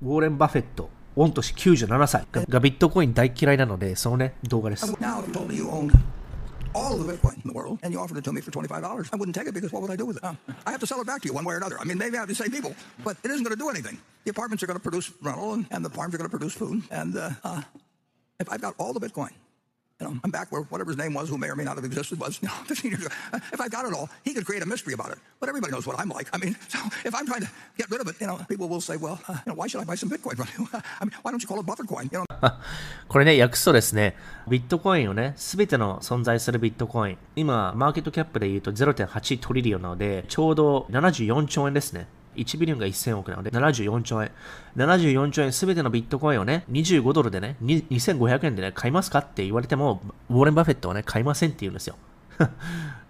ウォーレン・バフェット、御年97歳がビットコイン大嫌いなので、そのね、動画です。All of the Bitcoin in the world and you offered it to me for $25, I wouldn't take it because what would I do with it? I have to sell it back to you one way or another. I mean, maybe I have the same people, but it isn't going to do anything. The apartments are going to produce rental and, and the farms are going to produce food. And uh, uh, if I've got all the Bitcoin, you know, I'm back where whatever his name was, who may or may not have existed, was you know, 15 years ago. If I got it all, he could create a mystery about it. But everybody knows what I'm like. I mean, so if I'm trying to get rid of it, you know, people will say, well, uh, you know, why should I buy some Bitcoin from you? I mean, why don't you call it buffer coin? You know. これね、訳すとですね、ビットコインをね、すべての存在するビットコイン、今、マーケットキャップで言うと0.8トリリオンなので、ちょうど74兆円ですね。1ビリオンが1000億なので、74兆円。74兆円すべてのビットコインをね、25ドルでね、2500円でね、買いますかって言われても、ウォーレン・バフェットはね、買いませんって言うんですよ。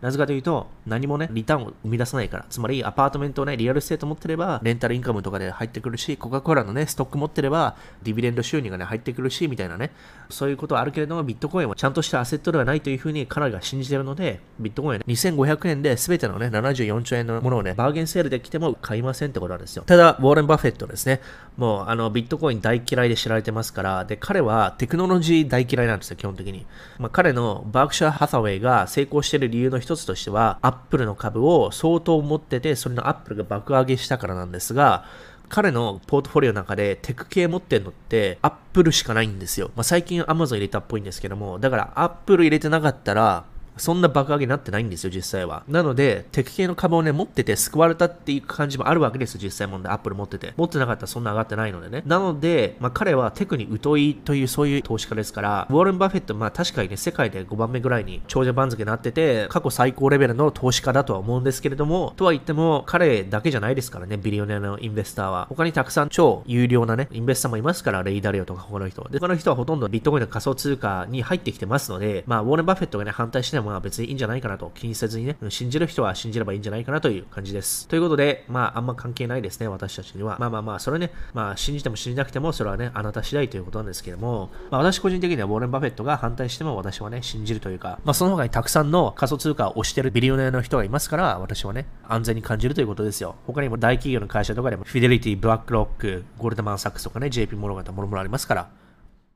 なぜかというと、何もね、リターンを生み出さないから。つまり、アパートメントをね、 real estate 持ってれば、 rental income とかで入ってくるし、コカ・コーラのね、ストック持ってれば、 dividend 収入がね、入ってくるし、みたいなね。そういうことはあるけれども、ビットコインはちゃんとした asset ではないというふうに彼が信じているので、ビットコインは、ね、2500円で全てのね、74兆円のものをね、バーゲンセールで来ても買いませんってことなんですよ。ただ、ウォーレン・バフェットですね。もう、あの、ビットコイン大嫌いで知られてますから、で、彼はテクノロジー大嫌いなんですよ、基本的に。まあ、彼のバークシャー・ハサウェイが成功している理由の一つとしては、アップルの株を相当持ってて、それのアップルが爆上げしたからなんですが、彼のポートフォリオの中でテク系持ってんのってアップルしかないんですよ。まあ、最近 Amazon 入れたっぽいんですけども、だからアップル入れてなかったら、そんな爆上げになってないんですよ、実際は。なので、テク系の株をね、持ってて救われたっていう感じもあるわけですよ、実際問題。アップル持ってて。持ってなかったらそんな上がってないのでね。なので、まあ彼はテクに疎いというそういう投資家ですから、ウォーレン・バフェット、まあ確かにね、世界で5番目ぐらいに長者番付になってて、過去最高レベルの投資家だとは思うんですけれども、とは言っても、彼だけじゃないですからね、ビリオネアの investor は。他にたくさん超優良なね、インベスターもいますから、レイダリオとか他の人。で、他の人はほとんどビットコインの仮想通貨に入ってきてますので、まあ、ウォーレン・バフェットがね、反対してもまあ別にいいんじゃないかなと気にせずにね、信じる人は信じればいいんじゃないかなという感じです。ということで、まあ、あんま関係ないですね、私たちには。まあまあまあ、それね、まあ、信じても信じなくても、それはね、あなた次第ということなんですけども、まあ、私個人的にはウォーレン・バフェットが反対しても私はね、信じるというか、まあ、その他にたくさんの仮想通貨を推してるビリオネアの人がいますから、私はね、安全に感じるということですよ。他にも大企業の会社とかでも、フィデリティ、ブラックロック、ゴールドマン・サックスとかね、JP モロガタもろもろありますから、